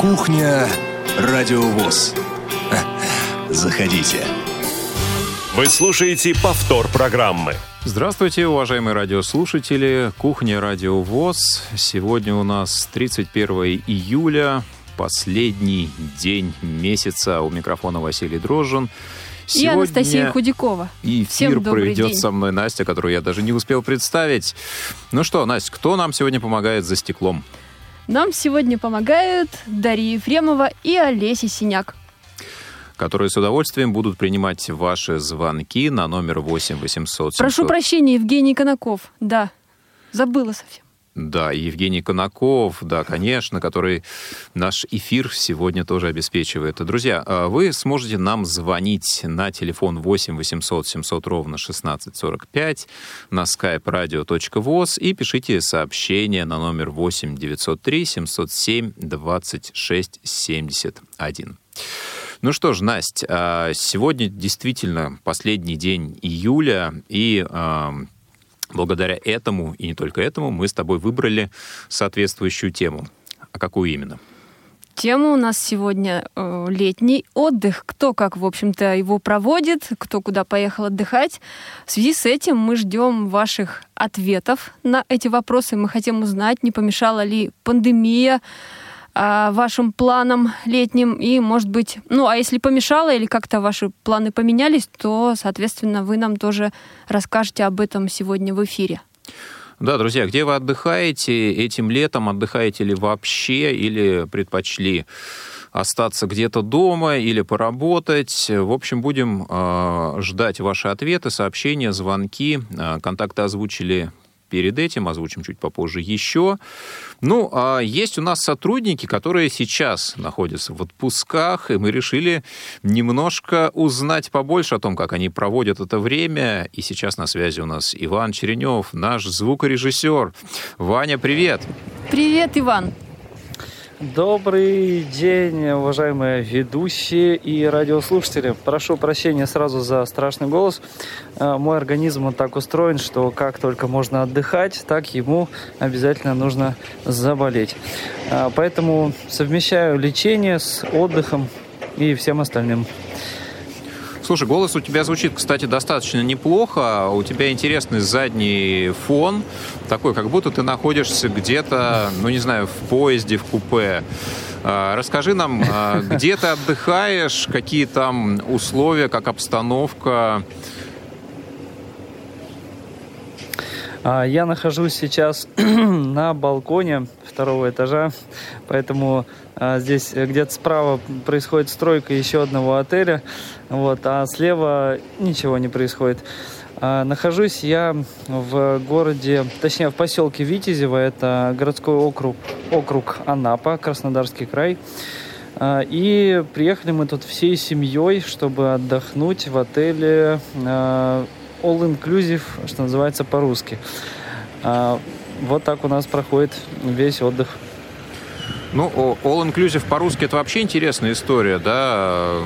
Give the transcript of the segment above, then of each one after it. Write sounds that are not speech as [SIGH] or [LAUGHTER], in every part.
Кухня Радиовоз. Заходите. Вы слушаете повтор программы. Здравствуйте, уважаемые радиослушатели. Кухня Радио ВОЗ. Сегодня у нас 31 июля, последний день месяца. У микрофона Василий Дрожжин. Сегодня и Анастасия Худякова. И эфир проведет день. со мной Настя, которую я даже не успел представить. Ну что, Настя, кто нам сегодня помогает за стеклом? Нам сегодня помогают Дарья Ефремова и Олеся Синяк которые с удовольствием будут принимать ваши звонки на номер 8 800 700. Прошу прощения, Евгений Конаков. Да, забыла совсем. Да, Евгений Конаков, да, конечно, который наш эфир сегодня тоже обеспечивает. Друзья, а вы сможете нам звонить на телефон 8 800 700 ровно 1645 на skype radio.voz и пишите сообщение на номер 8 903 707 26 71. Ну что ж, Настя, а сегодня действительно последний день июля, и благодаря этому, и не только этому, мы с тобой выбрали соответствующую тему. А какую именно? Тема у нас сегодня э, летний отдых. Кто как, в общем-то, его проводит, кто куда поехал отдыхать. В связи с этим мы ждем ваших ответов на эти вопросы. Мы хотим узнать, не помешала ли пандемия вашим планам летним и, может быть, ну, а если помешало или как-то ваши планы поменялись, то, соответственно, вы нам тоже расскажете об этом сегодня в эфире. Да, друзья, где вы отдыхаете этим летом? Отдыхаете ли вообще или предпочли остаться где-то дома или поработать. В общем, будем э, ждать ваши ответы, сообщения, звонки. Э, контакты озвучили перед этим, озвучим чуть попозже еще. Ну, а есть у нас сотрудники, которые сейчас находятся в отпусках, и мы решили немножко узнать побольше о том, как они проводят это время. И сейчас на связи у нас Иван Черенев, наш звукорежиссер. Ваня, привет! Привет, Иван! Добрый день, уважаемые ведущие и радиослушатели. Прошу прощения сразу за страшный голос. Э, мой организм так устроен, что как только можно отдыхать, так ему обязательно нужно заболеть. Э, поэтому совмещаю лечение с отдыхом и всем остальным. Слушай, голос у тебя звучит, кстати, достаточно неплохо. У тебя интересный задний фон, такой, как будто ты находишься где-то, ну не знаю, в поезде, в купе. А, расскажи нам, а, [LAUGHS] где ты отдыхаешь, какие там условия, как обстановка. А, я нахожусь сейчас [CLEARS THROAT] на балконе второго этажа, поэтому здесь где-то справа происходит стройка еще одного отеля, вот, а слева ничего не происходит. А, нахожусь я в городе, точнее в поселке Витязево, это городской округ, округ Анапа, Краснодарский край. И приехали мы тут всей семьей, чтобы отдохнуть в отеле all inclusive, что называется по-русски. А, вот так у нас проходит весь отдых. Ну, all inclusive по-русски это вообще интересная история, да?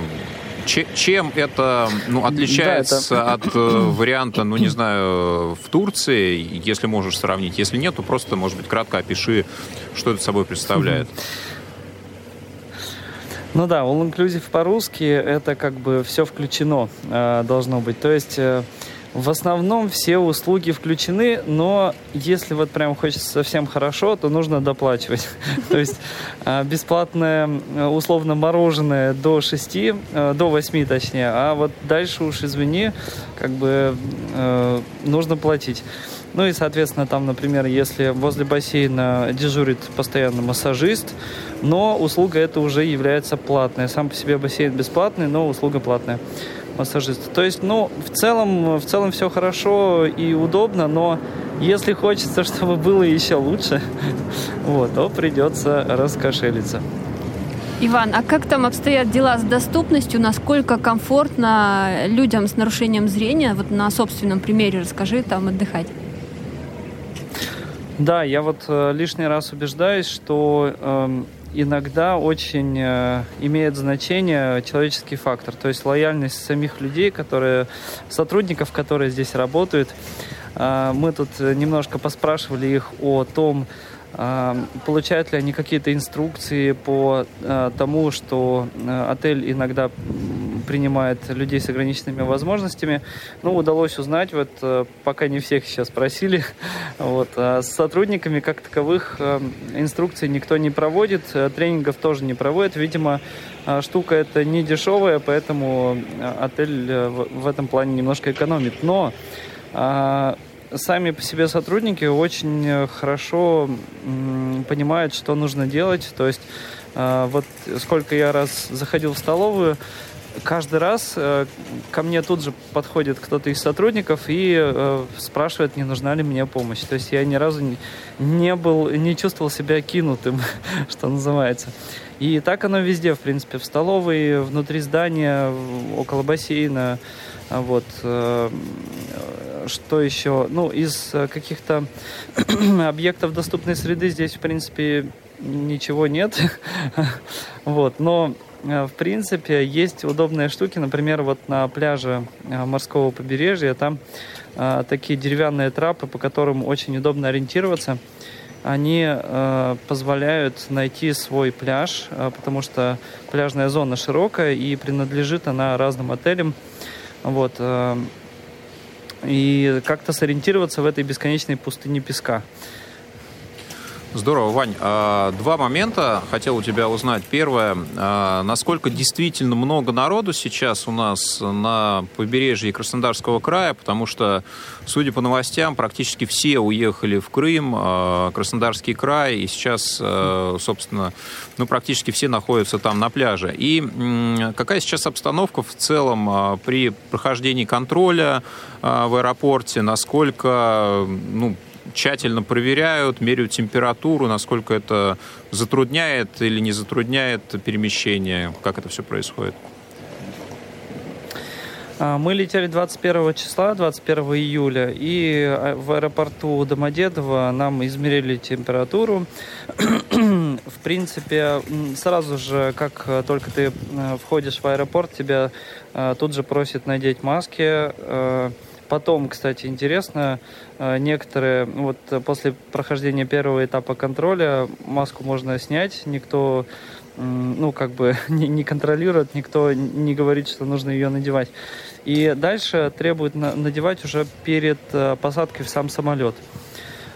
Чем это ну, отличается да, это... от э, варианта, ну не знаю, в Турции, если можешь сравнить? Если нет, то просто, может быть, кратко опиши, что это собой представляет. Ну да, all inclusive по-русски это как бы все включено э, должно быть. То есть э, в основном все услуги включены, но если вот прям хочется совсем хорошо, то нужно доплачивать. [LAUGHS] То есть а, бесплатное э, условно мороженое до 6, э, до 8 точнее, а вот дальше уж, извини, как бы э, нужно платить. Ну и, соответственно, там, например, если возле бассейна дежурит постоянно массажист, но услуга эта уже является платной. Сам по себе бассейн бесплатный, но услуга платная массажиста. То есть, ну, в целом, в целом все хорошо и удобно, но если хочется, [LAUGHS] чтобы было еще лучше, [LAUGHS] вот, то придется раскошелиться. Иван, а как там обстоят дела с доступностью? Насколько комфортно людям с нарушением зрения, вот на собственном примере расскажи, там отдыхать? Да, я вот э, лишний раз убеждаюсь, что э, иногда очень э, имеет значение человеческий фактор, то есть лояльность самих людей, которые, сотрудников, которые здесь работают. А, мы тут немножко поспрашивали их о том, а, получают ли они какие-то инструкции по тому, что отель иногда принимает людей с ограниченными возможностями. Ну, удалось узнать, вот пока не всех сейчас просили, [LAUGHS] вот, а с сотрудниками как таковых инструкций никто не проводит, тренингов тоже не проводит. Видимо, штука это не дешевая, поэтому отель в этом плане немножко экономит. Но сами по себе сотрудники очень э, хорошо понимают, что нужно делать. То есть э, вот сколько я раз заходил в столовую, каждый раз э, ко мне тут же подходит кто-то из сотрудников и спрашивает, не нужна ли мне помощь. То есть я ни разу не был, не чувствовал себя кинутым, [LAUGHS] что называется. И так оно везде, в принципе, в столовой, внутри здания, около бассейна. Вот что еще? Ну, из э, каких-то [CLEARS THROAT] объектов доступной среды здесь, в принципе, ничего нет. [LAUGHS] вот, но э, в принципе, есть удобные штуки. Например, вот на пляже э, морского побережья там а, такие деревянные трапы, по которым очень удобно ориентироваться. Они э, позволяют найти свой пляж, э, потому что пляжная зона широкая и принадлежит она разным отелям. Вот, э, и как-то сориентироваться в этой бесконечной пустыне песка. Здорово, Вань. А, два момента хотел у тебя узнать. Первое, а, насколько действительно много народу сейчас у нас на побережье Краснодарского края, потому что, судя по новостям, практически все уехали в Крым, а, Краснодарский край, и сейчас, собственно, ну, практически все находятся там на пляже. И какая сейчас обстановка в целом при прохождении контроля в аэропорте, насколько, ну, тщательно проверяют, меряют температуру, насколько это затрудняет или не затрудняет перемещение, как это все происходит? А, мы летели 21 числа, 21 июля, и а, в аэропорту Домодедово нам измерили температуру. [CLEARS THROAT] в принципе, сразу же, как только ты э, входишь в аэропорт, тебя э, тут же просят надеть маски, э, Потом, кстати, интересно, э, некоторые, вот после прохождения первого этапа контроля маску можно снять, никто ну, как бы [LAUGHS] не, контролирует, никто не говорит, что нужно ее надевать. И дальше требует надевать уже перед э, посадкой в сам самолет.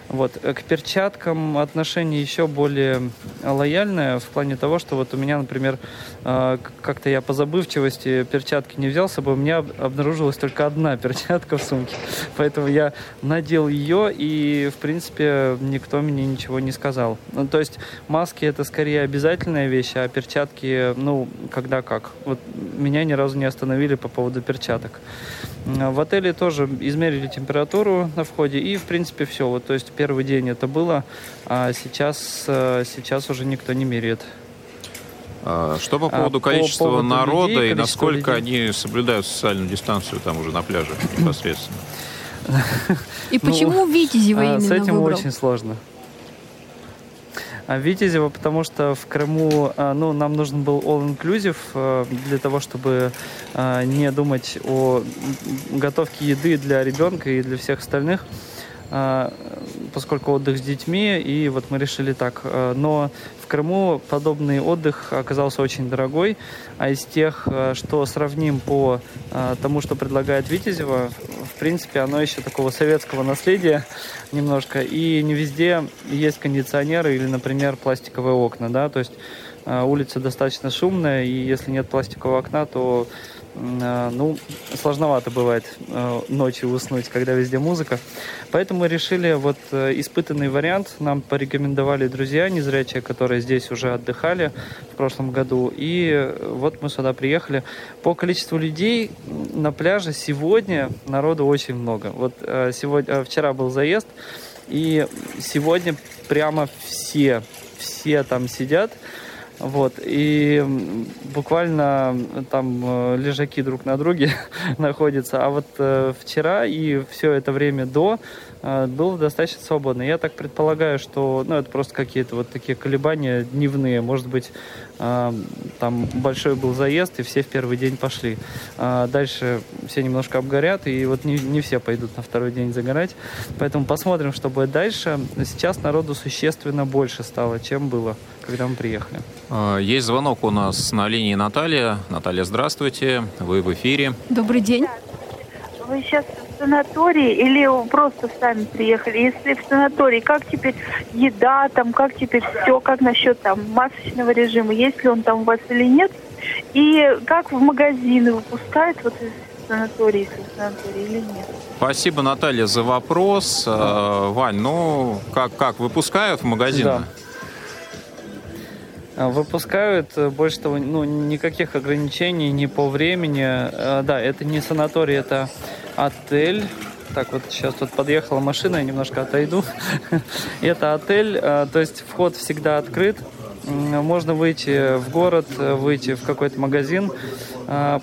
Вот. Э, к перчаткам отношение еще более лояльное в плане того, что вот у меня, например, э, как-то я по забывчивости перчатки не взял с собой, у меня обнаружилась только одна перчатка в сумке. [LAUGHS] Поэтому я надел ее, и, в принципе, никто мне ничего не сказал. Ну, то есть маски это скорее обязательная вещь, а перчатки, ну, когда как. Вот меня ни разу не остановили по поводу перчаток. В отеле тоже измерили температуру на входе, и, в принципе, все. Вот, то есть первый день это было, а сейчас, э, сейчас уже никто не меряет. А, что по поводу а, количества по поводу народа людей, и насколько людей. они соблюдают социальную дистанцию там уже на пляже [COUGHS] непосредственно? И почему ну, Витязева именно С этим очень сложно. А Витязева, потому что в Крыму а, ну, нам нужен был all-inclusive а, для того, чтобы не думать о готовке еды для ребенка и для всех остальных. А, поскольку отдых с детьми, и вот мы решили так. А, но в Крыму подобный отдых оказался очень дорогой, а из тех, а, что сравним по тому, что предлагает Витязева, в принципе, оно еще такого советского наследия немножко, и не везде есть кондиционеры или, например, пластиковые окна, да, то есть улица достаточно шумная, и если нет пластикового окна, то ну, сложновато бывает э, ночью уснуть, когда везде музыка. Поэтому решили вот э, испытанный вариант. Нам порекомендовали друзья незрячие, которые здесь уже отдыхали в прошлом году. И вот мы сюда приехали. По количеству людей на пляже сегодня народу очень много. Вот сегодня, вчера был заезд, и сегодня прямо все, все там сидят. Вот, и буквально там э, лежаки друг на друге [LAUGHS] находятся. А вот э, вчера и все это время до э, было достаточно свободно. Я так предполагаю, что ну, это просто какие-то вот такие колебания дневные. Может быть, а, там большой был заезд, и все в первый день пошли. А дальше все немножко обгорят, и вот не, не все пойдут на второй день загорать. Поэтому посмотрим, что будет дальше. Сейчас народу существенно больше стало, чем было, когда мы приехали. А, есть звонок у нас на линии Наталья. Наталья, здравствуйте. Вы в эфире. Добрый день. Вы сейчас в санатории или просто сами приехали? Если в санатории, как теперь еда, там, как теперь все, как насчет там масочного режима, есть ли он там у вас или нет? И как в магазины выпускают вот из санатории, если в санатории или нет? Спасибо, Наталья, за вопрос. А, Вань, ну, как, как, выпускают в магазины? Да. А, Выпускают, э, больше того, ну, никаких ограничений ни по времени. А, Да, это не санаторий, это отель. Так, вот сейчас тут подъехала машина, я немножко отойду. [LAUGHS] Это отель, а, то есть вход всегда открыт. Можно выйти в город, э, выйти в какой-то магазин,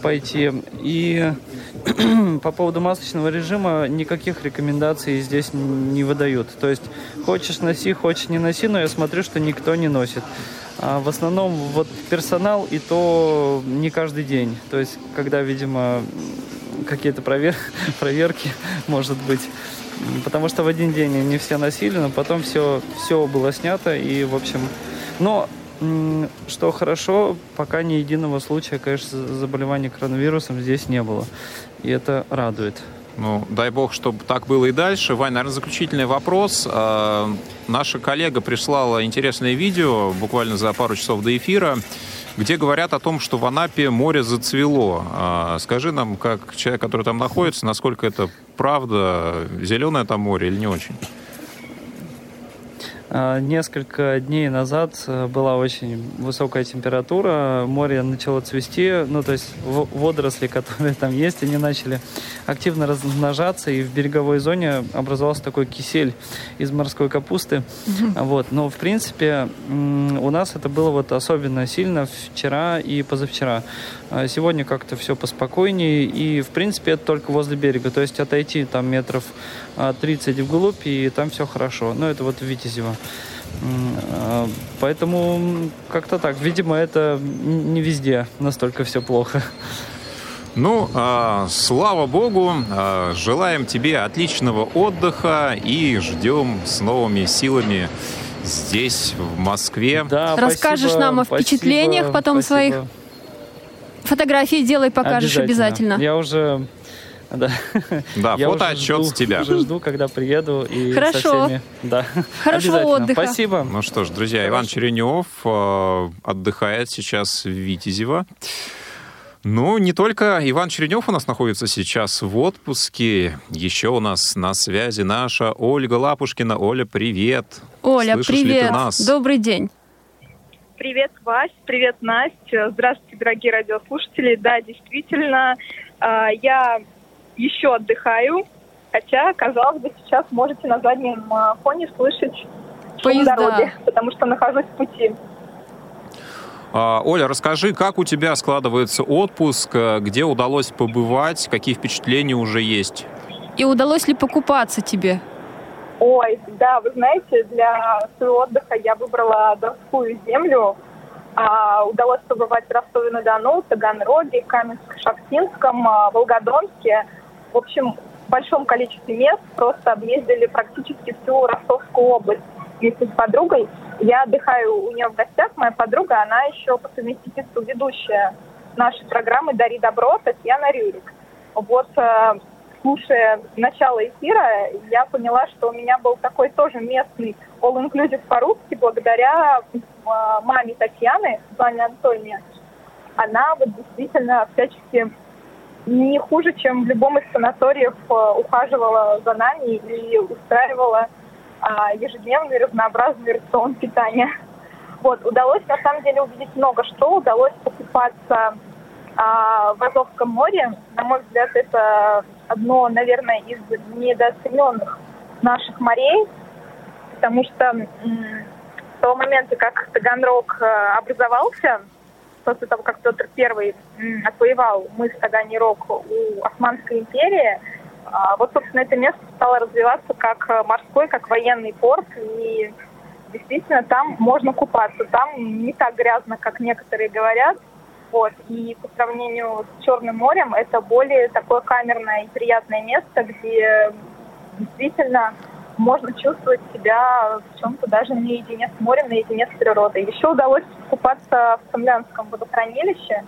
пойти. И [CLEARS THROAT] по поводу масочного режима никаких рекомендаций здесь не выдают. То есть хочешь носи, хочешь не носи, но я смотрю, что никто не носит. А в основном вот персонал и то не каждый день. То есть когда, видимо, какие-то провер... [LAUGHS] проверки, [LAUGHS] может быть. Потому что в один день не все носили, но потом все, все было снято. И, в общем, но что хорошо, пока ни единого случая, конечно, заболевания коронавирусом здесь не было. И это радует. Ну, дай бог, чтобы так было и дальше. Вань, наверное, заключительный вопрос. А, Наша коллега прислала интересное видео буквально за пару часов до эфира, где говорят о том, что в Анапе море зацвело. А, Скажи нам, как человек, который там находится, насколько это правда, зеленое там море или не очень? А, Несколько дней назад э, была очень высокая температура, море начало цвести, ну то есть водоросли, [LAUGHS] которые там есть, они начали активно размножаться, и в береговой зоне образовался такой кисель из морской капусты. Вот. Но в принципе у нас это было вот особенно сильно вчера и позавчера. А Сегодня как-то все поспокойнее, и в принципе это только возле берега, то есть отойти там метров а, 30 вглубь, и там все хорошо. Ну это вот в Витязево. А, Поэтому как-то так. Видимо, это не везде настолько все плохо. Ну, а, слава богу, а, желаем тебе отличного отдыха и ждем с новыми силами здесь, в Москве. Да, Расскажешь спасибо, нам о спасибо, впечатлениях потом спасибо. своих? Фотографии делай, покажешь обязательно. Я уже... Да. Да, Я уже фотоотчет жду- с тебя. Уже жду, когда приеду и Хорошо. со всеми. Да. Хорошего Обязательно. отдыха. Спасибо. Ну что ж, друзья, Иван Черенев э, отдыхает сейчас в Витязево. Ну, не только Иван Черенев у нас находится сейчас в отпуске. Еще у нас на связи наша Ольга Лапушкина. Оля, привет. Оля, Слышишь ли ты привет. нас? Добрый день. Привет, Вась, привет, Настя. Здравствуйте, дорогие радиослушатели. Да, действительно, а, я еще отдыхаю, хотя, казалось бы, сейчас можете на заднем а, фоне слышать шум Поезда. дороги, потому что нахожусь в пути. А, Оля, расскажи, как у тебя складывается отпуск, э, где удалось побывать, какие впечатления уже есть? И удалось ли покупаться тебе? Ой, да, вы знаете, для своего отдыха я выбрала Донскую землю. А, удалось побывать в Ростове-на-Дону, Таганроге, Каменск-Шахтинском, а, Волгодонске. В общем, в большом количестве мест просто объездили практически всю Ростовскую область вместе с подругой. Я отдыхаю у нее в гостях. Моя подруга, она еще по совместительству ведущая нашей программы «Дари добро» Татьяна Рюрик. Вот э, слушая начало эфира, я поняла, что у меня был такой тоже местный all-inclusive по-русски благодаря э, маме Татьяны, Светлане Анатольевне. Она вот действительно всячески не хуже, чем в любом из санаториев э, ухаживала за нами и устраивала а, ежедневный разнообразный рацион питания. Вот, удалось на самом деле увидеть много что. Удалось покупаться а, в Азовском море. На мой взгляд, это одно, наверное, из недооцененных наших морей, потому что с того момента, как Таганрог э, образовался, после того, как Петр м, отвоевал мыс Таганрог у Османской империи, а, вот, собственно, это место стало развиваться как э, морской, как военный порт, и действительно там можно купаться. Там не так грязно, как некоторые говорят. Вот. И по сравнению с Черным морем это более такое камерное и приятное место, где действительно можно чувствовать себя в чем-то даже наедине с морем, наедине с природой. Еще удалось купаться в Самлянском водохранилище.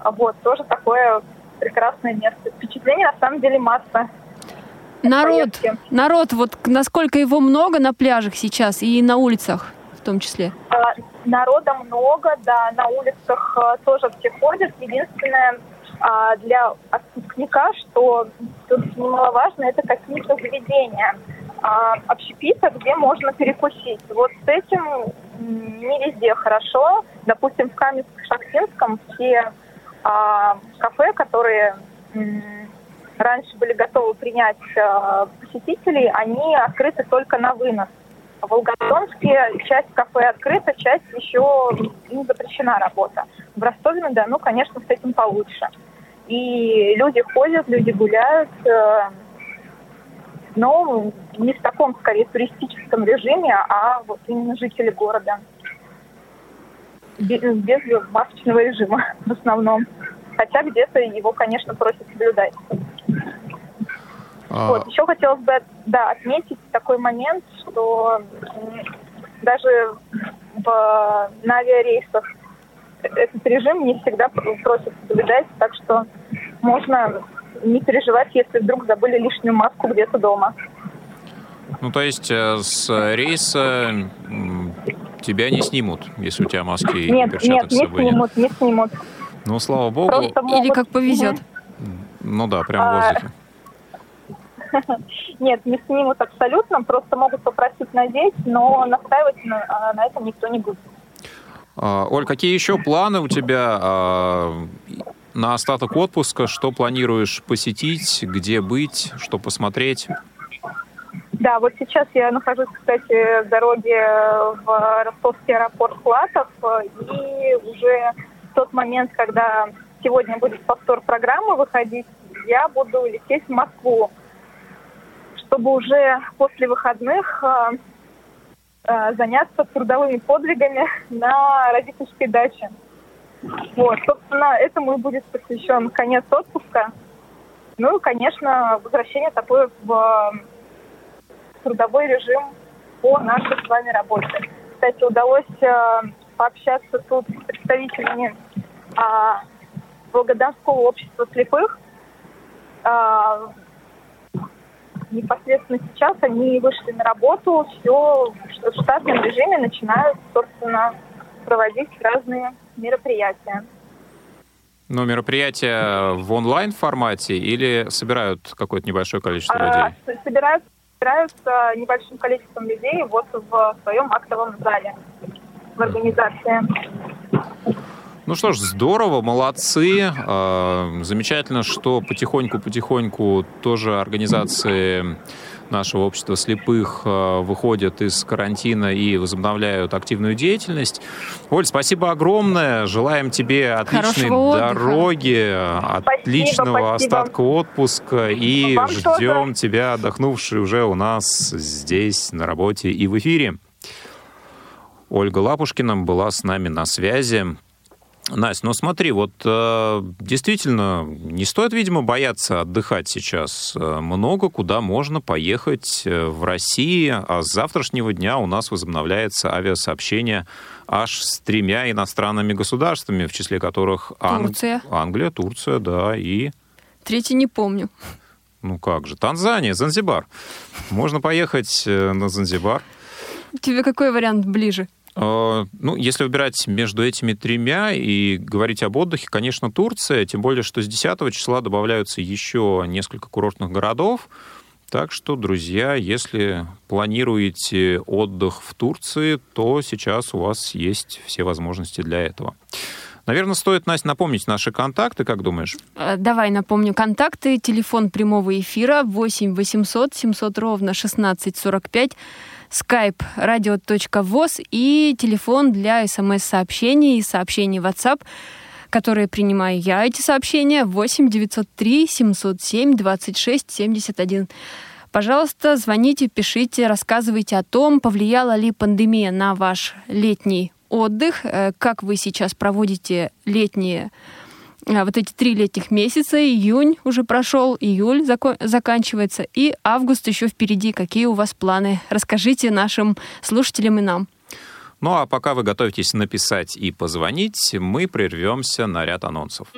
А Вот, тоже такое прекрасное место. Впечатлений на самом деле масса. Народ, Поездки. народ, вот насколько его много на пляжах сейчас и на улицах в том числе. А, Народа много, да, на улицах а, тоже все ходят. Единственное, а, для отпускника, что тут немаловажно, это какие-то заведения а, общепита, где можно перекусить. Вот с этим не везде хорошо. Допустим, в Каменск-Шахтинском все а, кафе, которые раньше были готовы принять а, посетителей, они открыты только на вынос. В Волгодонске часть кафе открыта, часть еще им запрещена работа. В Ростове-на-Дону, конечно, с этим получше. И люди ходят, люди гуляют, э, но не в таком, скорее, туристическом режиме, а вот именно жители города. Без, без масочного режима [LAUGHS] в основном. Хотя где-то его, конечно, просят соблюдать. А, Вот, еще хотелось бы да, отметить такой момент, что даже в, на авиарейсах этот режим не всегда пр- просят соблюдать, так что можно не переживать, если вдруг забыли лишнюю маску где-то дома. Ну, то есть э, с рейса тебя не снимут, если у тебя маски и нет, перчаток нет, с не собой нет. снимут, не снимут. Ну, слава богу. Просто Или могут- как повезет. Ну да, прям в А, воздухе. [LAUGHS] Нет, не снимут абсолютно, просто могут попросить надеть, но настаивать на, а, на этом никто не будет. А, Оль, какие еще планы у тебя а, на остаток отпуска? Что планируешь посетить, где быть, что посмотреть? Да, вот сейчас я нахожусь, кстати, в дороге в ростовский аэропорт Хлатов, и уже в тот момент, когда сегодня будет повтор программы выходить, я буду лететь в Москву, чтобы уже после выходных э, заняться трудовыми подвигами [LAUGHS] на родительской даче. Вот, собственно, этому и будет посвящен конец отпуска. Ну и, конечно, возвращение такое в трудовой режим по нашей с вами работе. Кстати, удалось э, пообщаться тут с представителями а, Волгодонского общества слепых. А, непосредственно сейчас они вышли на работу, все в штатном режиме начинают, собственно, проводить разные мероприятия. Ну, мероприятия в онлайн формате или собирают какое-то небольшое количество А, людей? с- собирают, собираются небольшим количеством людей вот в своем актовом зале в организации. Ну что ж, здорово, молодцы. А, Замечательно, что потихоньку-потихоньку тоже организации нашего общества слепых а, выходят из карантина и возобновляют активную деятельность. Оль, спасибо огромное. Желаем тебе отличной дороги, отличного спасибо. остатка отпуска и Вам ждем тебя, отдохнувший уже у нас здесь, на работе и в эфире. Ольга Лапушкина была с нами на связи. Настя, ну смотри, вот э, действительно, не стоит, видимо, бояться отдыхать сейчас. Э, Много куда можно поехать э, в России, а с завтрашнего дня у нас возобновляется авиасообщение аж с тремя иностранными государствами, в числе которых Ан- Турция. Англия, Турция, да, и Третий не помню. ну как же, Танзания, Занзибар. Можно поехать на Занзибар. Тебе какой вариант ближе? Э, Ну, если выбирать между этими тремя и говорить об отдыхе, конечно, Турция, тем более, что с 10 числа добавляются еще несколько курортных городов. Так что, друзья, если планируете отдых в Турции, то сейчас у вас есть все возможности для этого. Наверное, стоит, Настя, напомнить наши контакты, как думаешь? Э, Давай напомню контакты. Телефон прямого эфира 8 800 700 ровно 1645. Skype radio.voz и телефон для смс-сообщений и сообщений WhatsApp, которые принимаю я, эти сообщения, 8 903 707 26 71. Пожалуйста, звоните, пишите, рассказывайте о том, повлияла ли пандемия на ваш летний отдых, э, как вы сейчас проводите летние вот эти три летних месяца, июнь уже прошел, июль зако- заканчивается, и август еще впереди. Какие у вас планы? Расскажите нашим слушателям и нам. Ну а пока вы готовитесь написать и позвонить, мы прервемся на ряд анонсов.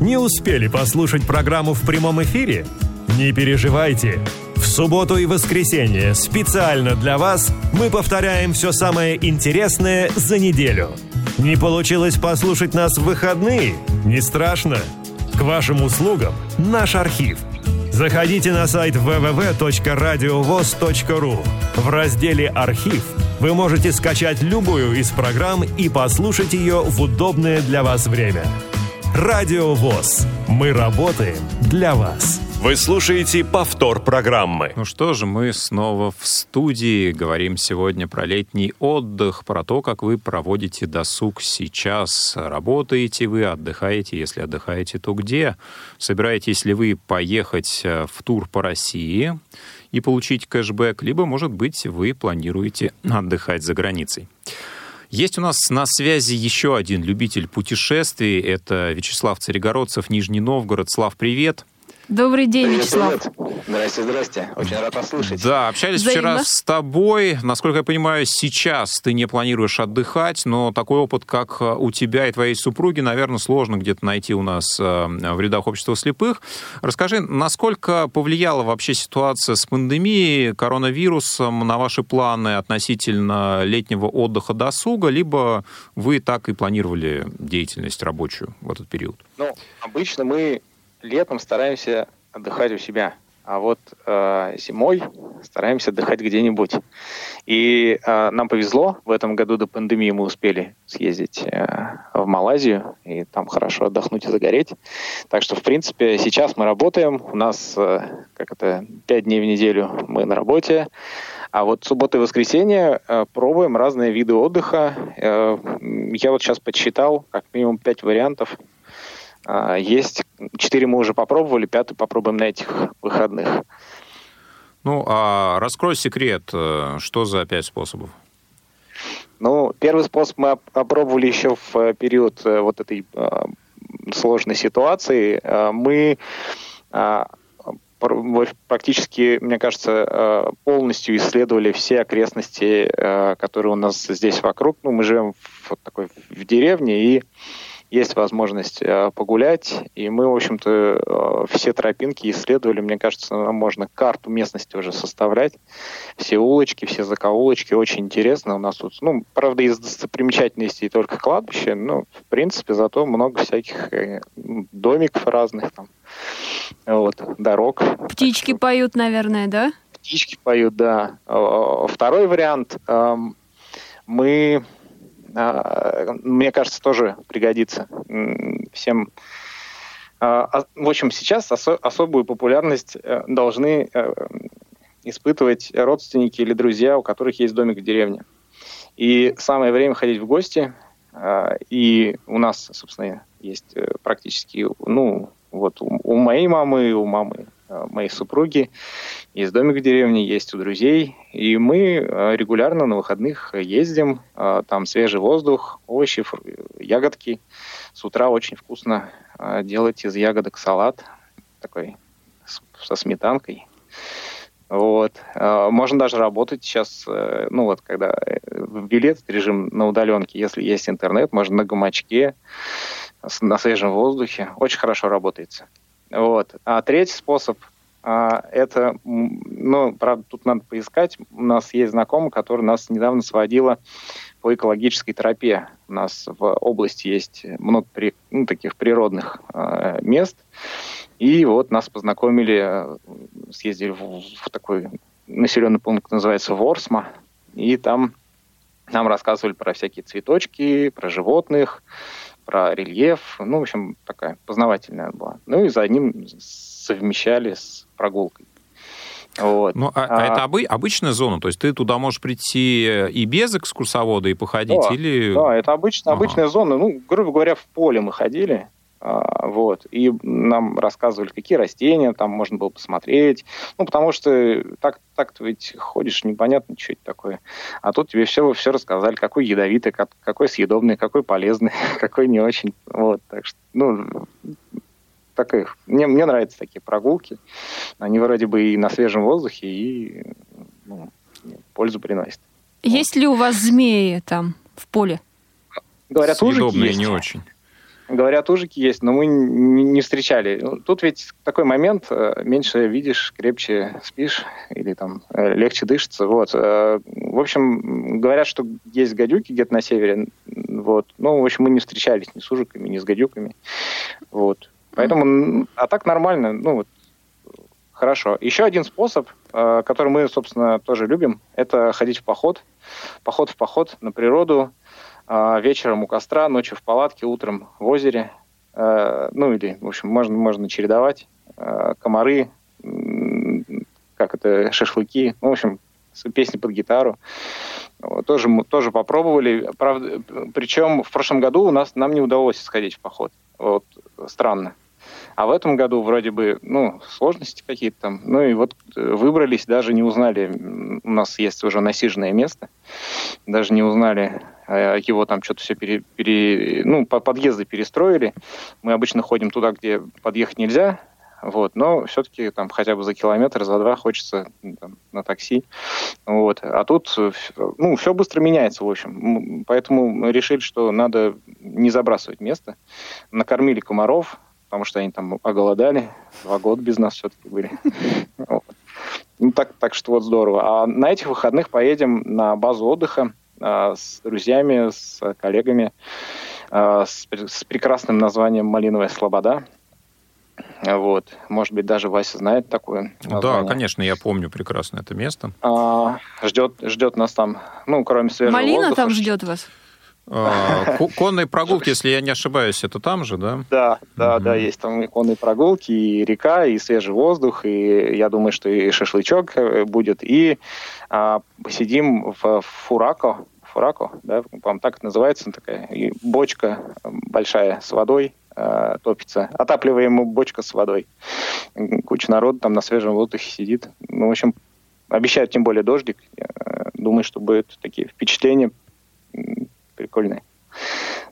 Не успели послушать программу в прямом эфире? Не переживайте. В субботу и воскресенье специально для вас мы повторяем все самое интересное за неделю. Не получилось послушать нас в выходные? Не страшно. К вашим услугам наш архив. Заходите на сайт www.radiovoz.ru. В разделе «Архив» вы можете скачать любую из программ и послушать ее в удобное для вас время. Радио ВОЗ. Мы работаем для вас. Вы слушаете повтор программы. Ну что же, мы снова в студии. Говорим сегодня про летний отдых, про то, как вы проводите досуг сейчас. Работаете вы, отдыхаете. Если отдыхаете, то где? Собираетесь ли вы поехать э, в тур по России и получить кэшбэк? Либо, может быть, вы планируете отдыхать за границей. Есть у нас на связи еще один любитель путешествий. Это Вячеслав Царегородцев, Нижний Новгород. Слав, привет. Добрый день, Привет, Вячеслав. привет. Здрасте, здрасте. Очень рад вас слушать. Да, общались Взаимно. вчера с тобой. Насколько я понимаю, сейчас ты не планируешь отдыхать, но такой опыт, как э, у тебя и твоей супруги, наверное, сложно где-то найти у нас э, в рядах общества слепых. Расскажи, насколько повлияла вообще ситуация с пандемией, коронавирусом на ваши планы относительно летнего отдыха досуга, либо вы так и планировали деятельность рабочую в этот период? Ну, обычно мы летом стараемся отдыхать у себя, а вот э, зимой стараемся отдыхать где-нибудь. И э, нам повезло, в этом году до пандемии мы успели съездить э, в Малайзию и там хорошо отдохнуть и загореть. Так что, в принципе, сейчас мы работаем, у нас, э, как это, пять дней в неделю мы на работе, а вот суббота и воскресенье э, пробуем разные виды отдыха. Э, я вот сейчас подсчитал, как минимум пять вариантов. А, Есть четыре мы уже попробовали, пятый попробуем на этих выходных. Ну, а раскрой секрет, э, что за пять способов? Ну, первый способ мы оп- опробовали еще в э, период э, вот этой э, сложной ситуации. Э, Мы практически, мне кажется, полностью исследовали все окрестности, которые у нас здесь вокруг. Ну, мы живем в вот такой в деревне, и есть возможность э, погулять, и мы, в общем-то, э, все тропинки исследовали. Мне кажется, нам можно карту местности уже составлять. Все улочки, все закоулочки. Очень интересно. У нас тут, ну, правда, из достопримечательностей только кладбище, но, в принципе, зато много всяких э, домиков разных там. Вот, дорог. Птички поют, наверное, да? Птички поют, да. Второй вариант. эм, Мы, мне кажется, тоже пригодится всем. Э, а- В общем, сейчас осо- особую популярность э, должны э, испытывать родственники или друзья, у которых есть домик в деревне. И самое время ходить в гости. И у нас, собственно, есть э, практически, ну, вот у моей мамы, у мамы моей супруги есть домик в деревне, есть у друзей. И мы э, регулярно на выходных ездим. э, Там свежий воздух, овощи, ягодки. С утра очень вкусно э, делать из ягодок салат такой со сметанкой. Вот. Э, Можно даже работать сейчас, э, ну вот, когда э, ввели этот режим на удаленке, если есть интернет, можно на гамачке, на свежем воздухе. Очень хорошо работается. Вот. А третий способ а, это, ну, правда, тут надо поискать. У нас есть знакомый, который нас недавно сводила по экологической тропе. У нас в области есть много при- ну, таких природных э, мест. И вот нас познакомили, э, съездили в, в такой населенный пункт, называется Ворсма. И там нам рассказывали про всякие цветочки, про животных, про рельеф. Ну, в общем, такая познавательная была. Ну и за одним совмещали с прогулкой. Вот. Ну, а, а А- это обы- обычная зона? То есть ты туда можешь прийти и без экскурсовода и походить, Да, или... Да, это обычно, Ага. обычная зона. Ну, грубо говоря, в поле мы ходили. А, вот. И нам рассказывали, какие растения там можно было посмотреть. Ну, потому что так, так-то ведь ходишь, непонятно, что это такое. А тут тебе все, все рассказали, какой ядовитый, какой съедобный, какой полезный, [LAUGHS] какой не очень. Вот. Так что, ну, таких. Мне, мне нравятся такие прогулки. Они вроде бы и на свежем воздухе, и ну, пользу приносят. Есть вот. ли у вас змеи там в поле? Говорят, ужики есть. не очень. Говорят, ужики есть, но мы не встречали. Тут ведь такой момент, э, меньше видишь, крепче спишь или там э, легче дышится. Вот. Э, в общем, говорят, что есть гадюки где-то на севере. Вот. Ну, в общем, мы не встречались ни с ужиками, ни с гадюками. Вот. Поэтому, а так нормально, ну вот, хорошо. Еще один способ, который мы, собственно, тоже любим, это ходить в поход. Поход в поход на природу, вечером у костра, ночью в палатке, утром в озере. Э, ну или, в общем, можно, можно чередовать. Э, комары, как это, шашлыки. Ну, в общем, песни под гитару. Тоже, тоже попробовали. Правда, причем в прошлом году у нас нам не удалось сходить в поход. Вот странно. А в этом году вроде бы, ну, сложности какие-то там. Ну и вот э, выбрались, даже не узнали. У нас есть уже насиженное место. Даже не узнали, а его там что-то все пере, пере, ну, по подъезды перестроили. Мы обычно ходим туда, где подъехать нельзя, вот, но все-таки там хотя бы за километр, за два хочется там, на такси, вот, а тут, ну, все быстро меняется, в общем, поэтому решили, что надо не забрасывать место, накормили комаров, потому что они там оголодали, два года без нас все-таки были, ну, так, так что вот здорово. А на этих выходных поедем на базу отдыха, а, с друзьями, с коллегами, а, с, с прекрасным названием «Малиновая слобода». Вот. Может быть, даже Вася знает такое название. Да, конечно, я помню прекрасно это место. А, ждет, ждет нас там, ну, кроме свежего Малина воздуха. там ждет вас? А, [LAUGHS] конные прогулки, если я не ошибаюсь, это там же, да? Да, да, угу. да, есть там и конные прогулки, и река, и свежий воздух, и я думаю, что и шашлычок э, будет, и а, посидим в Фурако, Фурако, да, по-моему, так это называется, такая и бочка большая с водой, э, топится. Отапливаемая бочка с водой. Куча народу там на свежем воздухе сидит. Ну, в общем, обещают тем более дождик. Я думаю, что будут такие впечатления прикольные.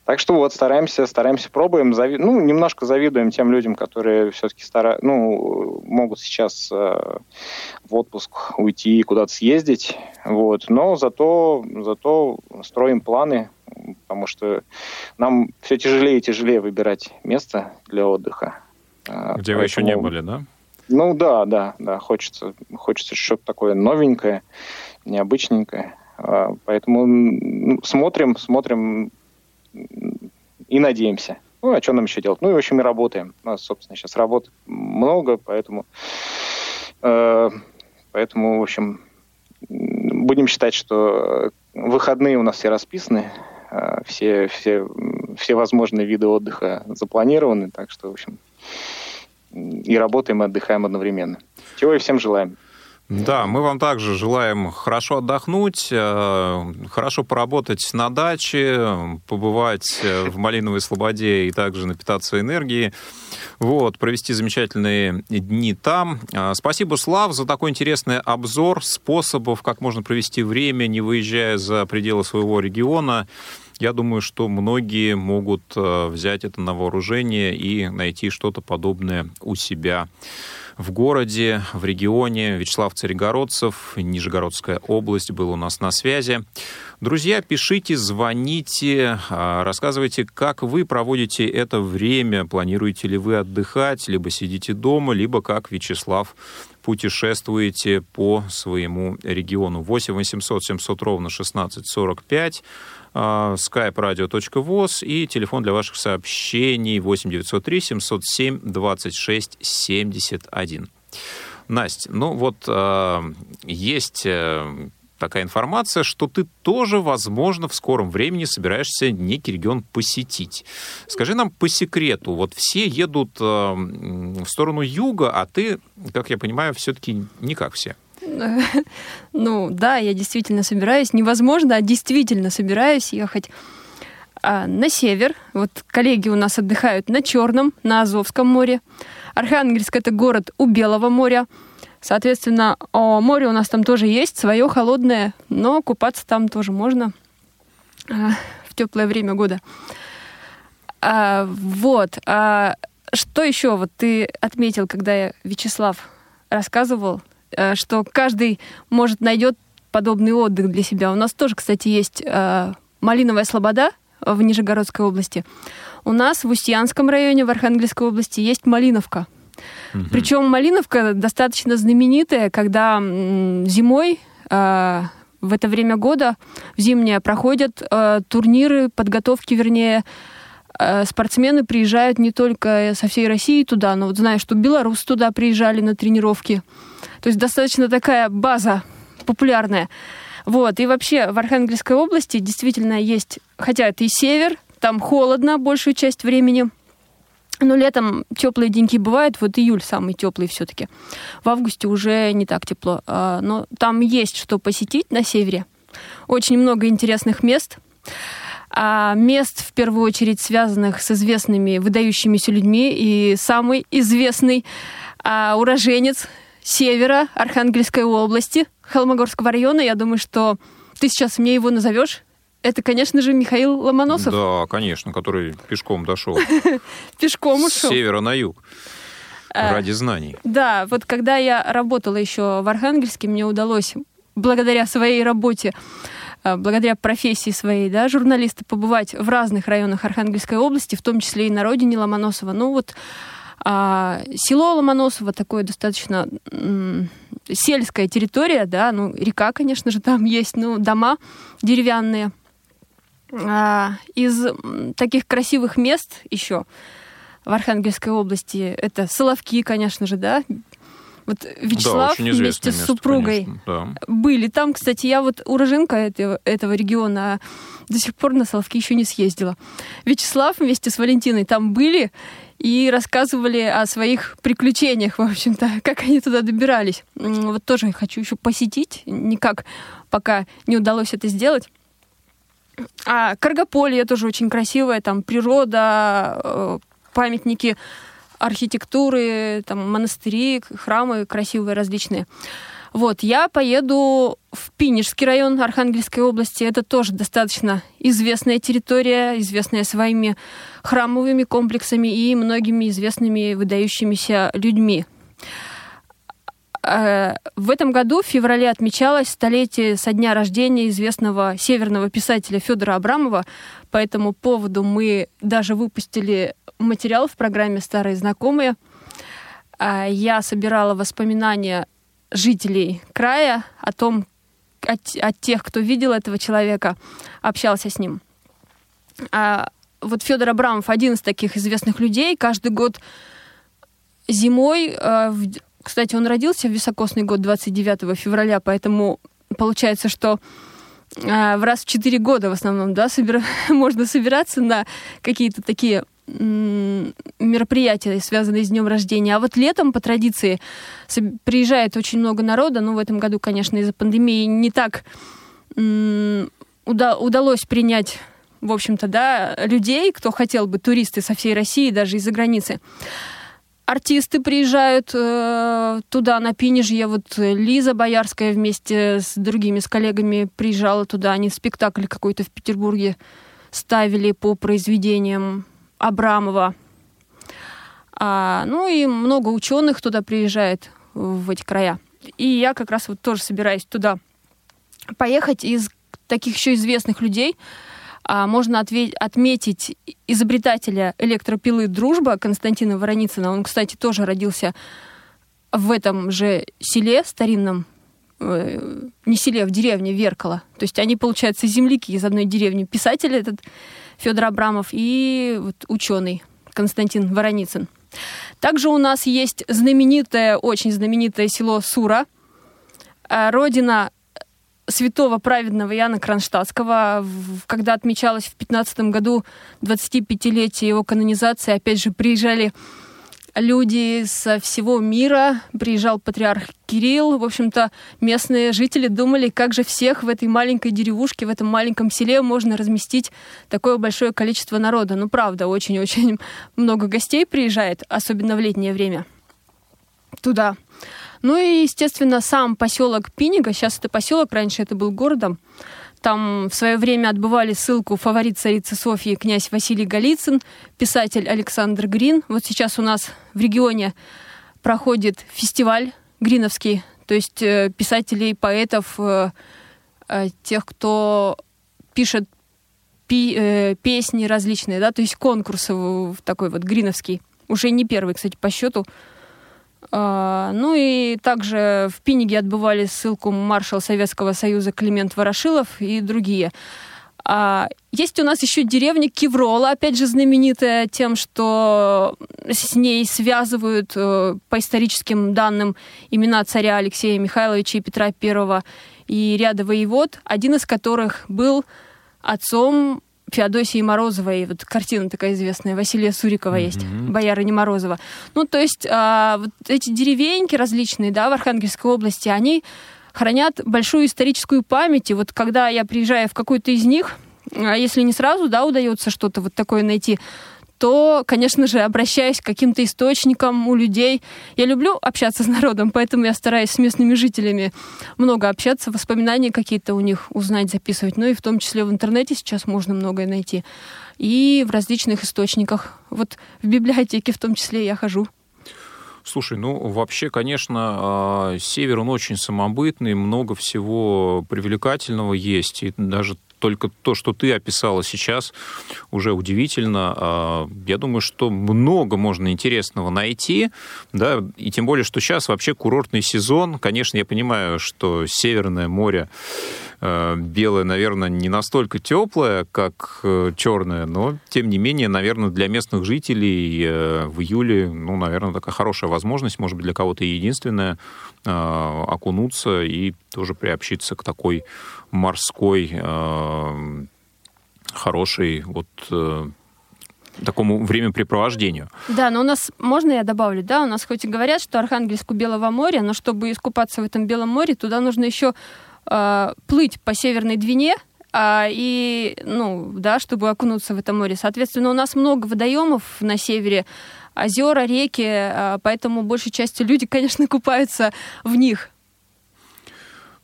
Так что вот, стараемся, стараемся, пробуем. Зави... Ну, немножко завидуем тем людям, которые все-таки стара... ну, могут сейчас э, в отпуск уйти и куда-то съездить. Вот. Но зато, зато строим планы, потому что нам все тяжелее и тяжелее выбирать место для отдыха. Э, Где Поэтому... вы еще не были, да? Ну да, да, да. Хочется, хочется что-то такое новенькое, необычненькое. Э, поэтому смотрим, смотрим и надеемся. Ну, а что нам еще делать? Ну, и, в общем, и работаем. У нас, собственно, сейчас работы много, поэтому, э, поэтому, в общем, будем считать, что выходные у нас все расписаны, э, все, все, все возможные виды отдыха запланированы, так что, в общем, и работаем, и отдыхаем одновременно. Чего и всем желаем. Да, мы вам также желаем хорошо отдохнуть, э, хорошо поработать на даче, побывать э, в Малиновой Слободе и также напитаться энергией. Вот, провести замечательные дни там. Э, спасибо, Слав, за такой интересный обзор способов, как можно провести время, не выезжая за пределы своего региона. Я думаю, что многие могут взять это на вооружение и найти что-то подобное у себя в городе, в регионе. Вячеслав Царегородцев, Нижегородская область, был у нас на связи. Друзья, пишите, звоните, а, рассказывайте, как вы проводите это время. Планируете ли вы отдыхать, либо сидите дома, либо как Вячеслав путешествуете по своему региону. 8 800 700 ровно 1645 skype-radio.voz и телефон для ваших сообщений 8 903 707 26 71. Настя, ну вот э, есть такая информация, что ты тоже, возможно, в скором времени собираешься некий регион посетить. Скажи нам по секрету, вот все едут э, в сторону юга, а ты, как я понимаю, все-таки не как все. [LAUGHS] Ну, да, я действительно собираюсь. Невозможно, а действительно собираюсь ехать А на север, вот коллеги у нас отдыхают на Черном, на Азовском море. Архангельск — это город у Белого моря. Соответственно, море у нас там тоже есть, свое холодное, но купаться там тоже можно а, в теплое время года. А, вот. А, что еще вот ты отметил, когда я, Вячеслав рассказывал, что каждый может найдет подобный отдых для себя. У нас тоже, кстати, есть а, Малиновая Слобода в Нижегородской области. У нас в Устьянском районе, в Архангельской области, есть Малиновка. Угу. Причем Малиновка достаточно знаменитая, когда зимой э, в это время года, в зимнее, проходят э, турниры, подготовки, вернее, э, спортсмены приезжают не только со всей России туда, но вот знаю, что белорусы туда приезжали на тренировки. То есть достаточно такая база популярная. Вот. И вообще в Архангельской области действительно есть, хотя это и север, там холодно большую часть времени, но летом теплые деньки бывают, вот июль самый теплый все-таки. В августе уже не так тепло. А, но там есть что посетить на севере. Очень много интересных мест. А мест, в первую очередь, связанных с известными выдающимися людьми. И самый известный а, уроженец севера Архангельской области – Холмогорского района. Я думаю, что ты сейчас мне его назовешь. Это, конечно же, Михаил Ломоносов. Да, конечно, который пешком дошел. [LAUGHS] Пешком ушел. С севера на юг. Э, ради знаний. Да, вот когда я работала еще в Архангельске, мне удалось благодаря своей работе э, благодаря профессии своей, да, журналиста, побывать в разных районах Архангельской области, в том числе и на родине Ломоносова. Ну вот а, село Ломоносово такое достаточно сельская территория, да, ну, река, конечно же, там есть, ну, дома деревянные. А, из таких красивых мест еще в Архангельской области это Соловки, конечно же, да, вот Вячеслав да, вместе с супругой конечно, да. были там. Кстати, я вот уроженка этого, этого региона, а до сих пор на Соловки еще не съездила. Вячеслав вместе с Валентиной там были, и рассказывали о своих приключениях, в общем-то, [LAUGHS] как они туда добирались. Вот тоже хочу еще посетить, никак пока не удалось это сделать. А Каргополье тоже очень красивое, там природа, э, памятники архитектуры, там монастыри, храмы красивые различные. Вот, я поеду в Пинежский район Архангельской области. Это тоже достаточно известная территория, известная своими храмовыми комплексами и многими известными выдающимися людьми. Э, в этом году в феврале отмечалось столетие со дня рождения известного северного писателя Федора Абрамова. По этому поводу мы даже выпустили материал в программе «Старые знакомые». Э, я собирала воспоминания жителей края о том, от, от тех, кто видел этого человека, общался с ним. А вот Федор Абрамов один из таких известных людей. Каждый год зимой, а, кстати, он родился в високосный год 29 февраля, поэтому получается, что а, в раз в 4 года в основном, да, собира... [LAUGHS] можно собираться на какие-то такие мероприятия, связанные с днем рождения. А вот летом, по традиции, приезжает очень много народа. Ну, в этом году, конечно, из-за пандемии не так удалось принять в общем-то, да, людей, кто хотел бы, туристы со всей России, даже из-за границы. Артисты приезжают э, туда, на Пинежье. Вот Лиза Боярская вместе с другими, с коллегами приезжала туда. Они спектакль какой-то в Петербурге ставили по произведениям Абрамова. А, ну и много ученых туда приезжает в эти края. И я как раз вот тоже собираюсь туда поехать из таких еще известных людей. А, можно отве- отметить изобретателя электропилы «Дружба» Константина Вороницына. Он, кстати, тоже родился в этом же селе старинном, э, не селе, а в деревне Веркало. То есть они, получается, земляки из одной деревни. Писатель этот Федор Абрамов и вот ученый Константин Вороницын. Также у нас есть знаменитое, очень знаменитое село Сура, э, родина святого праведного Яна Кронштадтского, когда отмечалось в 15 году 25-летие его канонизации, опять же, приезжали люди со всего мира, приезжал патриарх Кирилл. В общем-то, местные жители думали, как же всех в этой маленькой деревушке, в этом маленьком селе можно разместить такое большое количество народа. Ну, правда, очень-очень [LAUGHS] много гостей приезжает, особенно в летнее время туда. Ну и, естественно, сам поселок Пинига, сейчас это поселок, раньше это был городом, там в свое время отбывали ссылку фаворит царицы Софьи князь Василий Голицын, писатель Александр Грин. Вот сейчас у нас в регионе проходит фестиваль Гриновский, то есть э, писателей, поэтов, э, э, тех, кто пишет пи песни различные, да, то есть конкурсы такой вот Гриновский. Уже не первый, кстати, по счету. А, ну и также в Пиниге отбывали ссылку маршал Советского Союза Климент Ворошилов и другие. А есть у нас еще деревня Киврола, опять же знаменитая тем, что с ней связывают э, по историческим данным имена царя Алексея Михайловича и Петра I и ряда воевод, один из которых был отцом Феодосии Морозовой, вот картина такая известная, Василия Сурикова mm-hmm. есть, боярыня Морозова. Ну, то есть а, вот эти деревеньки различные, да, в Архангельской области, они хранят большую историческую память. И вот когда я приезжаю в какую-то из них, а если не сразу, да, удается что-то вот такое найти, то, конечно же, обращаясь к каким-то источникам у людей. Я люблю общаться с народом, поэтому я стараюсь с местными жителями много общаться, воспоминания какие-то у них узнать, записывать. Ну и в том числе в интернете сейчас можно многое найти. И в различных источниках. Вот в библиотеке в том числе я хожу. Слушай, ну вообще, конечно, а, север он очень самобытный, много всего привлекательного есть, и даже только то, что ты описала сейчас, уже удивительно. А, я думаю, что много можно интересного найти, да, и тем более, что сейчас вообще курортный сезон. Конечно, я понимаю, что Северное море э, белое, наверное, не настолько теплое, как э, черное, но, тем не менее, наверное, для местных жителей э, в июле, ну, наверное, такая хорошая возможность, может быть, для кого-то единственная, окунуться и тоже приобщиться к такой морской, э, хорошей вот э, такому времяпрепровождению. Да, но у нас, можно я добавлю, да, у нас хоть и говорят, что Архангельск у Белого моря, но чтобы искупаться в этом Белом море, туда нужно еще э, плыть по Северной Двине, а, и, ну, да, чтобы окунуться в это море. Соответственно, у нас много водоемов на севере, озера, реки, а, поэтому большей частью люди, [LAUGHS] конечно, купаются в них.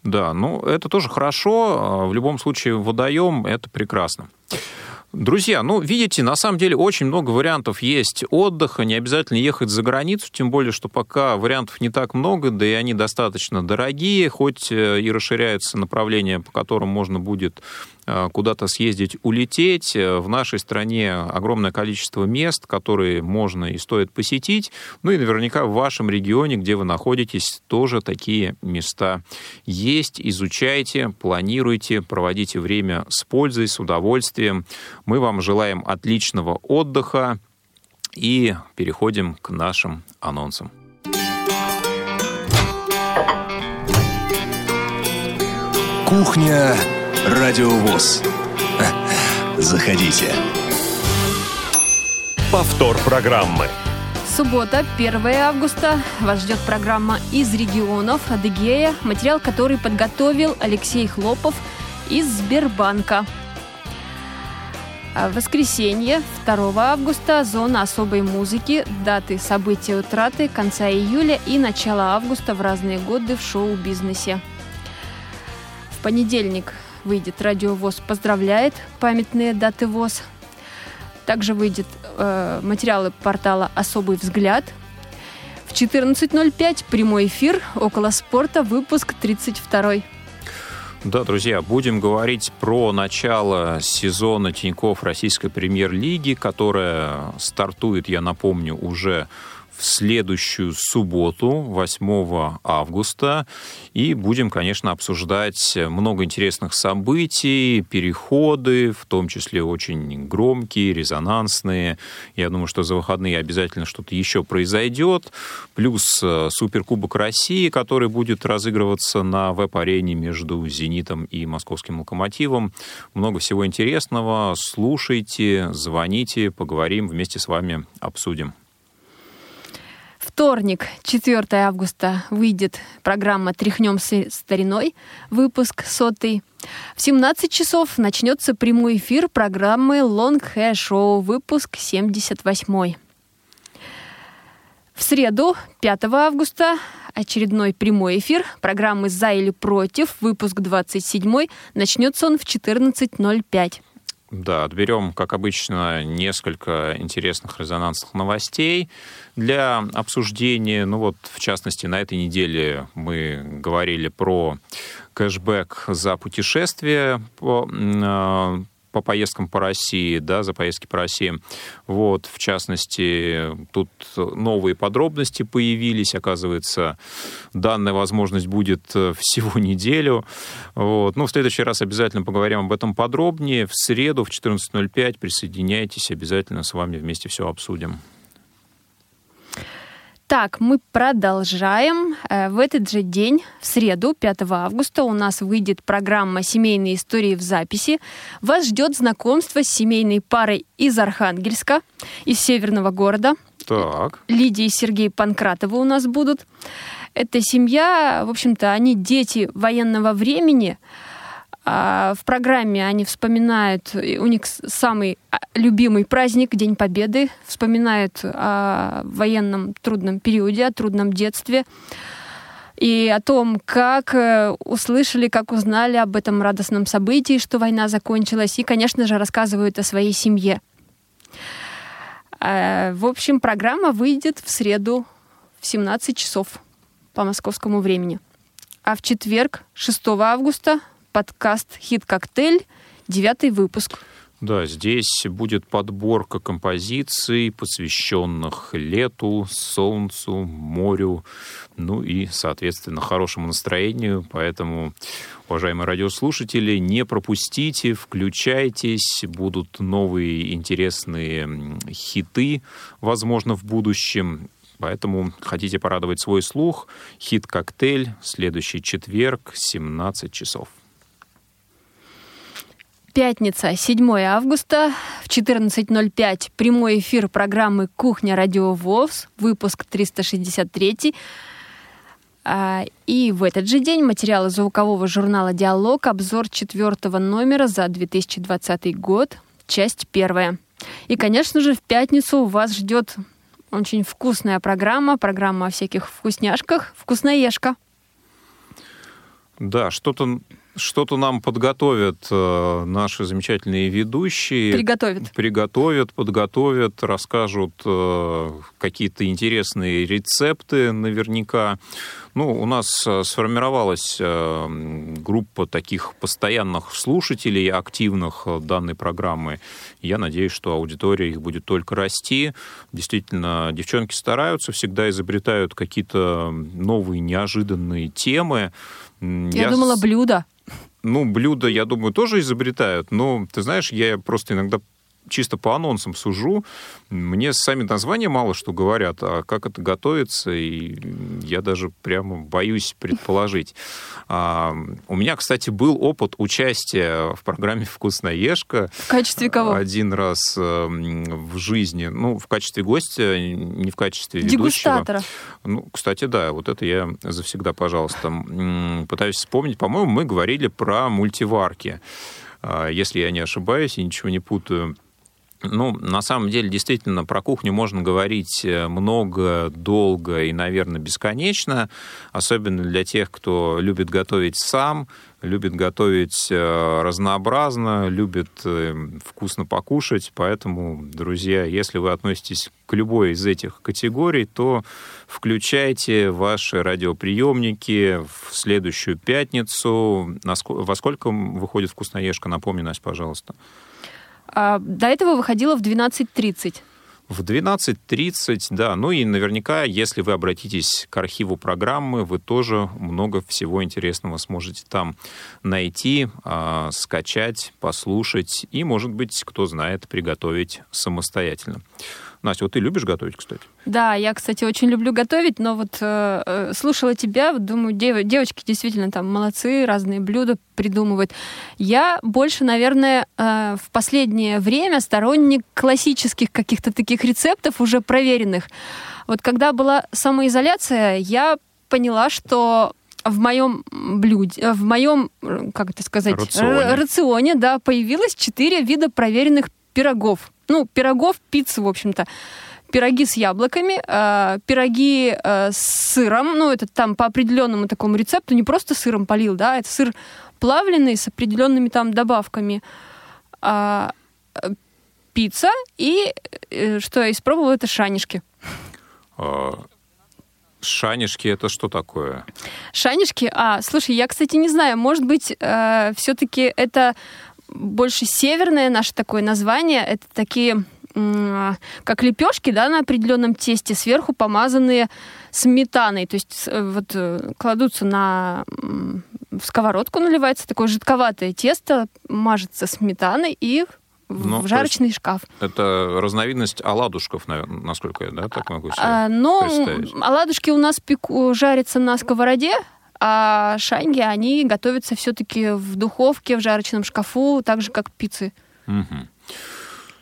Да, ну это тоже хорошо. А, в любом случае водоем это прекрасно. Друзья, ну, видите, на самом деле очень много вариантов есть отдыха, не обязательно ехать за границу, тем более, что пока вариантов не так много, да и они достаточно дорогие, хоть э, и расширяются направления, по которым можно будет Э, куда-то съездить, улететь. Э, в нашей стране огромное количество мест, которые можно и стоит посетить. Ну и наверняка в вашем регионе, где вы находитесь, тоже такие места есть. Изучайте, планируйте, проводите время с пользой, с удовольствием. Мы вам желаем отличного отдыха и переходим к нашим анонсам. Кухня Радиовоз. Заходите. Повтор программы. Суббота, 1 августа. Вас ждет программа «Из регионов Адыгея», материал, который подготовил Алексей Хлопов из Сбербанка. А воскресенье, 2 августа, зона особой музыки, даты события утраты, конца июля и начала августа в разные годы в шоу-бизнесе. В понедельник, выйдет «Радио ВОЗ поздравляет» памятные даты ВОЗ. Также выйдет э, материалы портала «Особый взгляд». В 14.05 прямой эфир «Около спорта», выпуск 32 да, друзья, будем говорить про начало сезона Тиньков Российской премьер-лиги, которая стартует, я напомню, уже в следующую субботу, 8 августа. И будем, конечно, обсуждать много интересных событий, переходы, в том числе очень громкие, резонансные. Я думаю, что за выходные обязательно что-то еще произойдет. Плюс э, Суперкубок России, который будет разыгрываться на веб-арене между «Зенитом» и «Московским локомотивом». Много всего интересного. Слушайте, звоните, поговорим, вместе с вами обсудим. Вторник, 4 августа, выйдет программа «Тряхнем стариной», выпуск сотый. В 17 часов начнется прямой эфир программы Long Hair Show, выпуск 78. В среду, 5 августа, очередной прямой эфир программы «За или против», выпуск 27. Начнется он в 14.05. Да, отберем, как обычно, несколько интересных резонансных новостей для обсуждения. Ну вот, в частности, на этой неделе мы говорили про кэшбэк за путешествие по, а, по поездкам по России, да, за поездки по России. Вот, в частности, тут новые подробности появились. Оказывается, данная возможность будет э, всего [LAUGHS] неделю. Вот. Ну, в следующий раз обязательно поговорим об этом подробнее. В среду в 14.05 присоединяйтесь, обязательно с вами вместе все обсудим. Так, мы продолжаем. Э, в этот же день, в среду, 5 августа, у нас выйдет программа «Семейные истории в записи». Вас ждет знакомство с семейной парой из Архангельска, из северного города. Так. Лидия и Сергей Панкратовы у нас будут. Эта семья, в общем-то, они дети военного времени, в программе они вспоминают, у них самый а, любимый праздник, День Победы, вспоминают о военном трудном периоде, о трудном детстве и о том, как э, услышали, как узнали об этом радостном событии, что война закончилась, и, конечно же, рассказывают о своей семье. А, в общем, программа выйдет в среду в 17 часов по московскому времени. А в четверг, 6 августа, подкаст «Хит-коктейль», девятый выпуск. Да, здесь будет подборка композиций, посвященных лету, солнцу, морю, ну и, соответственно, хорошему настроению. Поэтому, уважаемые радиослушатели, не пропустите, включайтесь, будут новые интересные хиты, возможно, в будущем. Поэтому хотите порадовать свой слух, хит-коктейль, следующий четверг, 17 часов. Пятница, 7 августа, в 14.05 прямой эфир программы «Кухня Радио ВОВС», выпуск 363. А, и в этот же день материалы звукового журнала «Диалог», обзор четвертого номера за 2020 год, часть первая. И, конечно же, в пятницу вас ждет очень вкусная программа, программа о всяких вкусняшках, вкусноежка. Да, что-то что-то нам подготовят э, наши замечательные ведущие. Приготовят. Приготовят, подготовят, расскажут э, какие-то интересные рецепты наверняка. Ну, у нас э, сформировалась группа таких постоянных слушателей, активных данной программы. Я надеюсь, что аудитория их будет только расти. Действительно, девчонки стараются, всегда изобретают какие-то новые неожиданные темы. Я, я думала, блюда. Ну, блюда, я думаю, тоже изобретают, но, ты знаешь, я просто иногда чисто по анонсам сужу. Мне сами названия мало что говорят, а как это готовится, и я даже прямо боюсь предположить. А, у меня, кстати, был опыт участия в программе «Вкусноежка». В качестве кого? Один раз э, в жизни. Ну, в качестве гостя, не в качестве Дегустатора. ведущего. Ну, кстати, да, вот это я завсегда, пожалуйста. Пытаюсь вспомнить. По-моему, мы говорили про мультиварки а, если я не ошибаюсь и ничего не путаю. Ну, на самом деле, действительно, про кухню можно говорить э, много, долго и, наверное, бесконечно, особенно для тех, кто любит готовить сам, любит готовить э, разнообразно, любит э, вкусно покушать. Поэтому, друзья, если вы относитесь к любой из этих категорий, то включайте ваши радиоприемники в следующую пятницу. Во сколько выходит вкусноежка? Напомни, Настя, пожалуйста. А, до этого выходила в 12.30. В 12.30, да. Ну и наверняка, если вы обратитесь к архиву программы, вы тоже много всего интересного сможете там найти, э, скачать, послушать и, может быть, кто знает, приготовить самостоятельно. Настя, вот ты любишь готовить, кстати? Да, я, кстати, очень люблю готовить, но вот э, э слушала тебя, вот думаю, дев, девочки действительно там молодцы, разные блюда придумывают. Я больше, наверное, э, в последнее время сторонник классических каких-то таких рецептов, уже проверенных. Вот когда была самоизоляция, я поняла, что в моем блюде, в моем, как это сказать, рационе, рационе да, появилось четыре вида проверенных пирогов. Ну, пирогов, пиццы, в общем-то. Пироги с яблоками, э, пироги э, с сыром, ну, это там по определенному такому рецепту, не просто сыром полил, да, это сыр плавленый с определенными там добавками. А, э, пицца и, э, что я испробовала, это шанишки. А, шанишки это что такое? Шанишки? А, слушай, я, кстати, не знаю, может быть, э, все-таки это больше северное наше такое название. Это такие как лепешки, да, на определенном тесте, сверху помазанные сметаной. То есть э, вот э, кладутся на в сковородку, наливается такое жидковатое тесто, мажется сметаной и ну, в жарочный шкаф. Это разновидность оладушков, насколько я да, так могу себе а, но оладушки у нас пеку, жарятся на сковороде, а шанги, они готовятся все-таки в духовке, в жарочном шкафу, так же, как пиццы. Угу.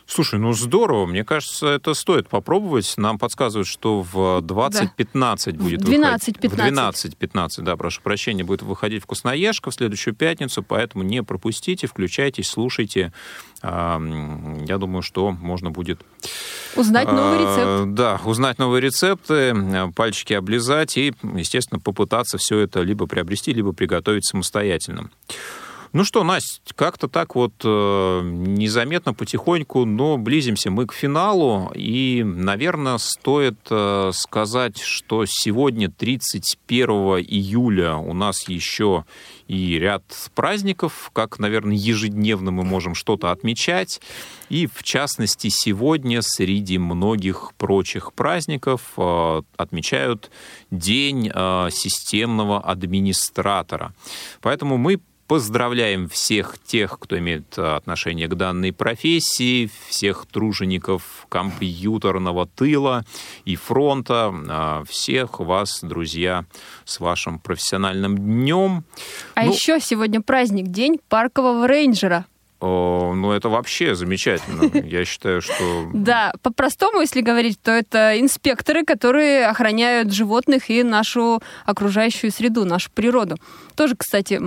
Слушай, ну здорово. Мне кажется, это стоит попробовать. Нам подсказывают, что в 20.15 да. будет 12, выходить. 15. В 12.15, да, прошу прощения, будет выходить «Вкусноежка» в следующую пятницу, поэтому не пропустите, включайтесь, слушайте. Я думаю, что можно будет... Узнать новый рецепт. Да, узнать новые рецепты, пальчики облизать и, естественно, попытаться все это либо приобрести, либо приготовить самостоятельно. Ну что, Настя, как-то так вот э, незаметно, потихоньку, но близимся мы к финалу. И, наверное, стоит э, сказать, что сегодня, 31 июля, у нас еще и ряд праздников, как, наверное, ежедневно мы можем что-то отмечать. И, в частности, сегодня среди многих прочих праздников э, отмечают День э, системного администратора. Поэтому мы Поздравляем всех тех, кто имеет э, отношение к данной профессии, всех тружеников компьютерного тыла и фронта, э, всех вас, друзья, с вашим профессиональным днем. А ну, еще сегодня праздник, День паркового рейнджера. Ну, это вообще замечательно. Я считаю, что... [LAUGHS] Да, по-простому, если говорить, то это инспекторы, которые охраняют животных и нашу окружающую среду, нашу природу. Тоже, кстати,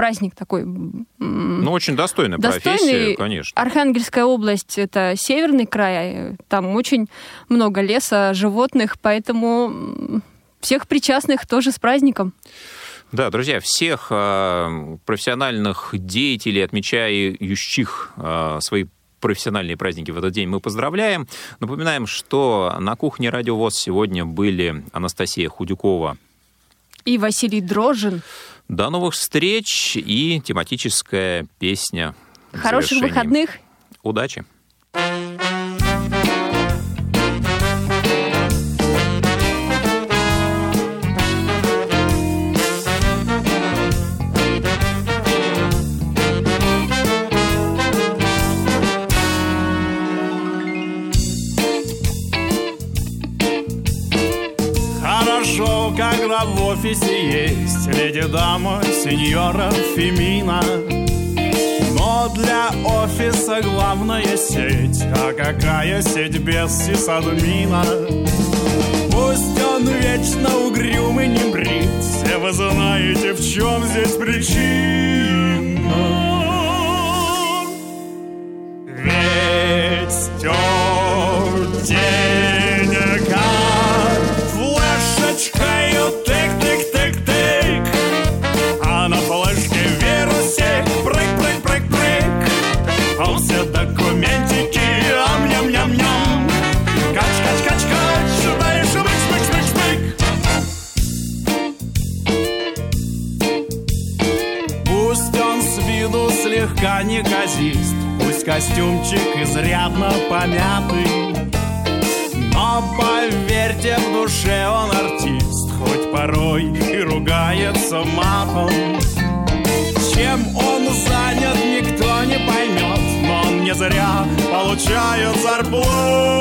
праздник такой. Ну, очень достойная достойный. профессия, конечно. Архангельская область — это северный край, там очень много леса, животных, поэтому всех причастных тоже с праздником. Да, друзья, всех э, профессиональных деятелей, отмечающих э, свои профессиональные праздники в этот день мы поздравляем. Напоминаем, что на кухне Радио ВОЗ сегодня были Анастасия Худюкова и Василий Дрожин. До новых встреч и тематическая песня. Хороших выходных. Удачи. Когда в офисе есть леди-дама, сеньора Фемина. Но для офиса главная сеть, а какая сеть без сисадмина? Пусть он вечно угрюм и не брит, все вы знаете, в чем здесь причина. Ведь тетя матом Чем он занят, никто не поймет Но он не зря получают зарплату.